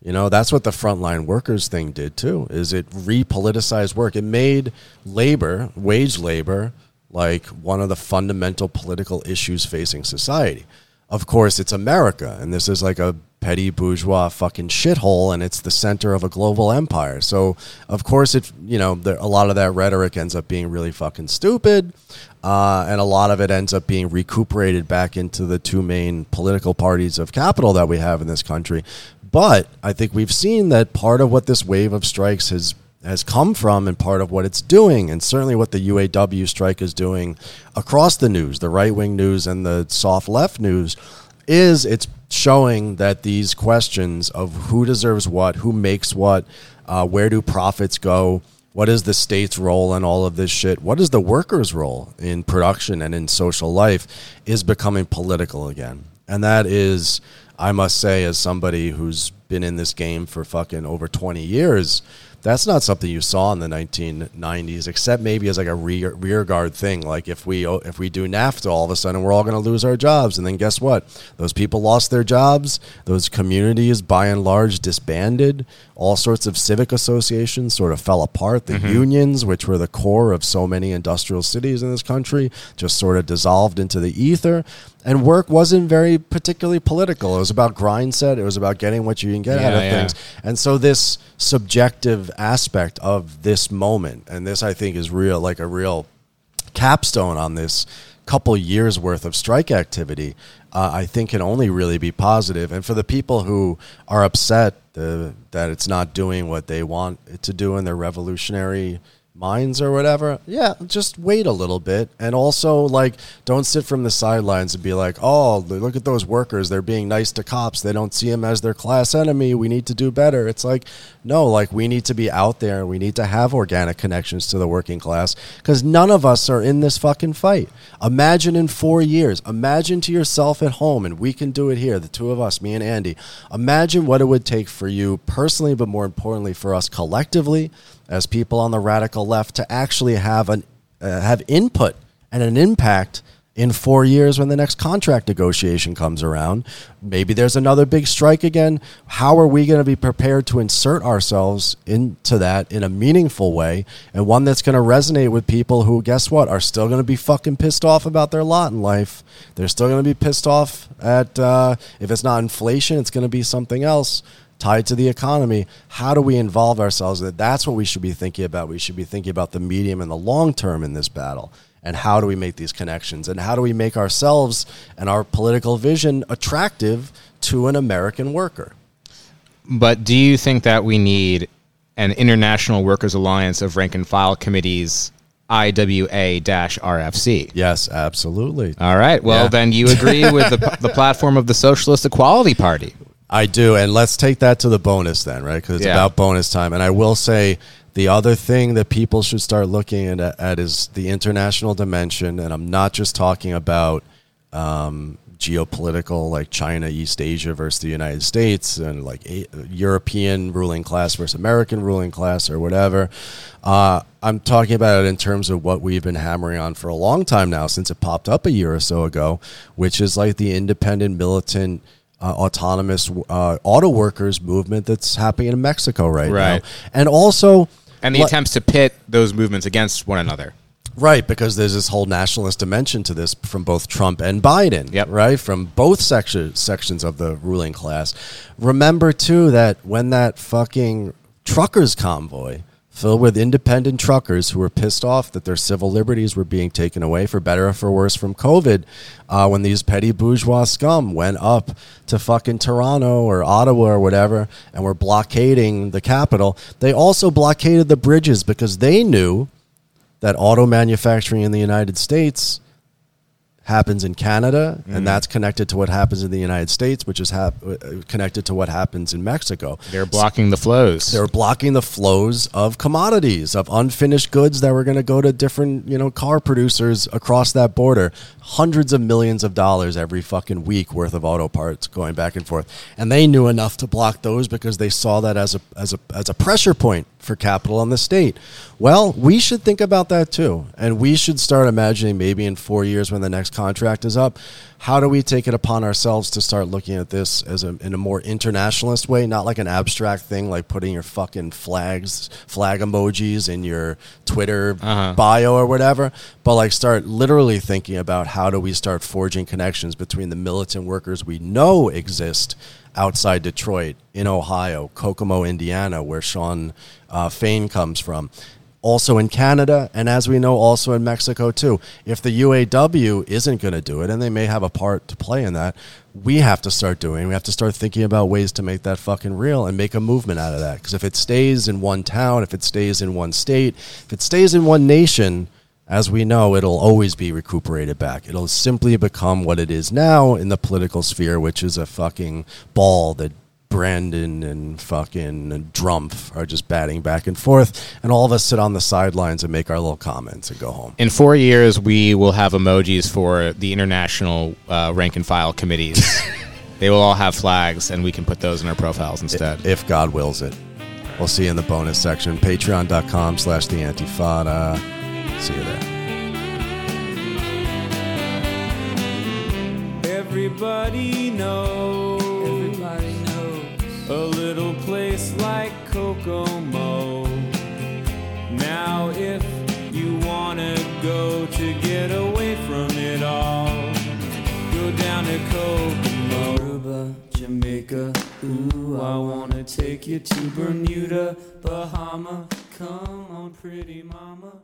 You know, that's what the frontline workers thing did too. Is it repoliticized work? It made labor, wage labor, like one of the fundamental political issues facing society. Of course, it's America, and this is like a petty bourgeois fucking shithole, and it's the center of a global empire. So of course, it you know there, a lot of that rhetoric ends up being really fucking stupid, uh, and a lot of it ends up being recuperated back into the two main political parties of capital that we have in this country. But I think we've seen that part of what this wave of strikes has has come from and part of what it's doing, and certainly what the UAW strike is doing across the news, the right wing news and the soft left news, is it's showing that these questions of who deserves what, who makes what, uh, where do profits go, what is the state's role in all of this shit, what is the worker's role in production and in social life, is becoming political again. And that is, I must say, as somebody who's been in this game for fucking over 20 years, that's not something you saw in the 1990s, except maybe as like a rear, rear guard thing. Like if we if we do NAFTA, all of a sudden we're all going to lose our jobs, and then guess what? Those people lost their jobs. Those communities, by and large, disbanded. All sorts of civic associations sort of fell apart. The mm-hmm. unions, which were the core of so many industrial cities in this country, just sort of dissolved into the ether. And work wasn't very particularly political. It was about grind set. It was about getting what you can get out of yeah. things. And so this subjective aspect of this moment, and this I think is real, like a real capstone on this couple years worth of strike activity, uh, I think can only really be positive. And for the people who are upset uh, that it's not doing what they want it to do in their revolutionary minds or whatever, yeah, just wait a little bit. And also, like, don't sit from the sidelines and be like, oh, look at those workers. They're being nice to cops. They don't see them as their class enemy. We need to do better. It's like, no, like, we need to be out there and we need to have organic connections to the working class because none of us are in this fucking fight. Imagine in four years, imagine to yourself at home, and we can do it here, the two of us, me and Andy. Imagine what it would take for you personally, but more importantly, for us collectively as people on the radical left to actually have an uh, have input and an impact in four years when the next contract negotiation comes around. Maybe there's another big strike again. How are we going to be prepared to insert ourselves into that in a meaningful way and one that's going to resonate with people who, guess what, are still going to be fucking pissed off about their lot in life? They're still going to be pissed off at, uh, if it's not inflation, it's going to be something else tied to the economy. How do we involve ourselves? That that's what we should be thinking about. We should be thinking about the medium and the long term in this battle. And how do we make these connections? And how do we make ourselves and our political vision attractive to an American worker? But do you think that we need an International Workers Alliance of Rank and File Committees, IWA RFC? Yes, absolutely. All right. Well, Yeah. then you agree with the, the platform of the Socialist Equality Party. I do, and let's take that to the bonus then, right? Because it's Yeah. about bonus time. And I will say the other thing that people should start looking at, at is the international dimension. And I'm not just talking about um, geopolitical, like China, East Asia versus the United States, and like a, European ruling class versus American ruling class, or whatever. Uh, I'm talking about it in terms of what we've been hammering on for a long time now, since it popped up a year or so ago, which is like the independent militant uh, autonomous uh, auto workers movement that's happening in Mexico right, Right. now, and also And the attempts to pit those movements against one another. Right, because there's this whole nationalist dimension to this from both Trump and Biden. Yep. Right, from both section, sections of the ruling class. Remember too that when that fucking truckers convoy filled with independent truckers who were pissed off that their civil liberties were being taken away for better or for worse from COVID, uh, when these petty bourgeois scum went up to fucking Toronto or Ottawa or whatever and were blockading the capital, they also blockaded the bridges because they knew that auto manufacturing in the United States happens in Canada, and that's connected to what happens in the United States, which is hap- uh, connected to what happens in Mexico. They're blocking the flows. They're blocking the flows of commodities, of unfinished goods that were going to go to different, you know, car producers across that border. Hundreds of millions of dollars every fucking week worth of auto parts going back and forth. And they knew enough to block those because they saw that as a as a as a pressure point for capital on the state. Well, we should think about that too. And we should start imagining maybe in 4 years when the next contract is up, how do we take it upon ourselves to start looking at this as a, in a more internationalist way, not like an abstract thing like putting your fucking flags, flag emojis in your Twitter uh-huh. bio or whatever, but like start literally thinking about how do we start forging connections between the militant workers we know exist outside Detroit, in Ohio, Kokomo, Indiana, where Shawn uh, Fain comes from. Also in Canada, and as we know, also in Mexico too. If the UAW isn't going to do it, and they may have a part to play in that, we have to start doing. We have to start thinking about ways to make that fucking real and make a movement out of that. Because if it stays in one town, if it stays in one state, if it stays in one nation, as we know, it'll always be recuperated back. It'll simply become what it is now in the political sphere, which is a fucking ball that Brandon and fucking Drumpf are just batting back and forth, and all of us sit on the sidelines and make our little comments and go home. In four years, we will have emojis for the international uh, rank and file committees. they will all have flags, and we can put those in our profiles instead. If God wills it. We'll see you in the bonus section. Patreon.com slash the antifada. See you there. Everybody knows. Everybody knows. A little place like Kokomo. Now, if you wanna go to get away from it all, go down to Kokomo. Aruba, Jamaica. Ooh, I wanna take you to Bermuda, Bahama. Come on, pretty mama.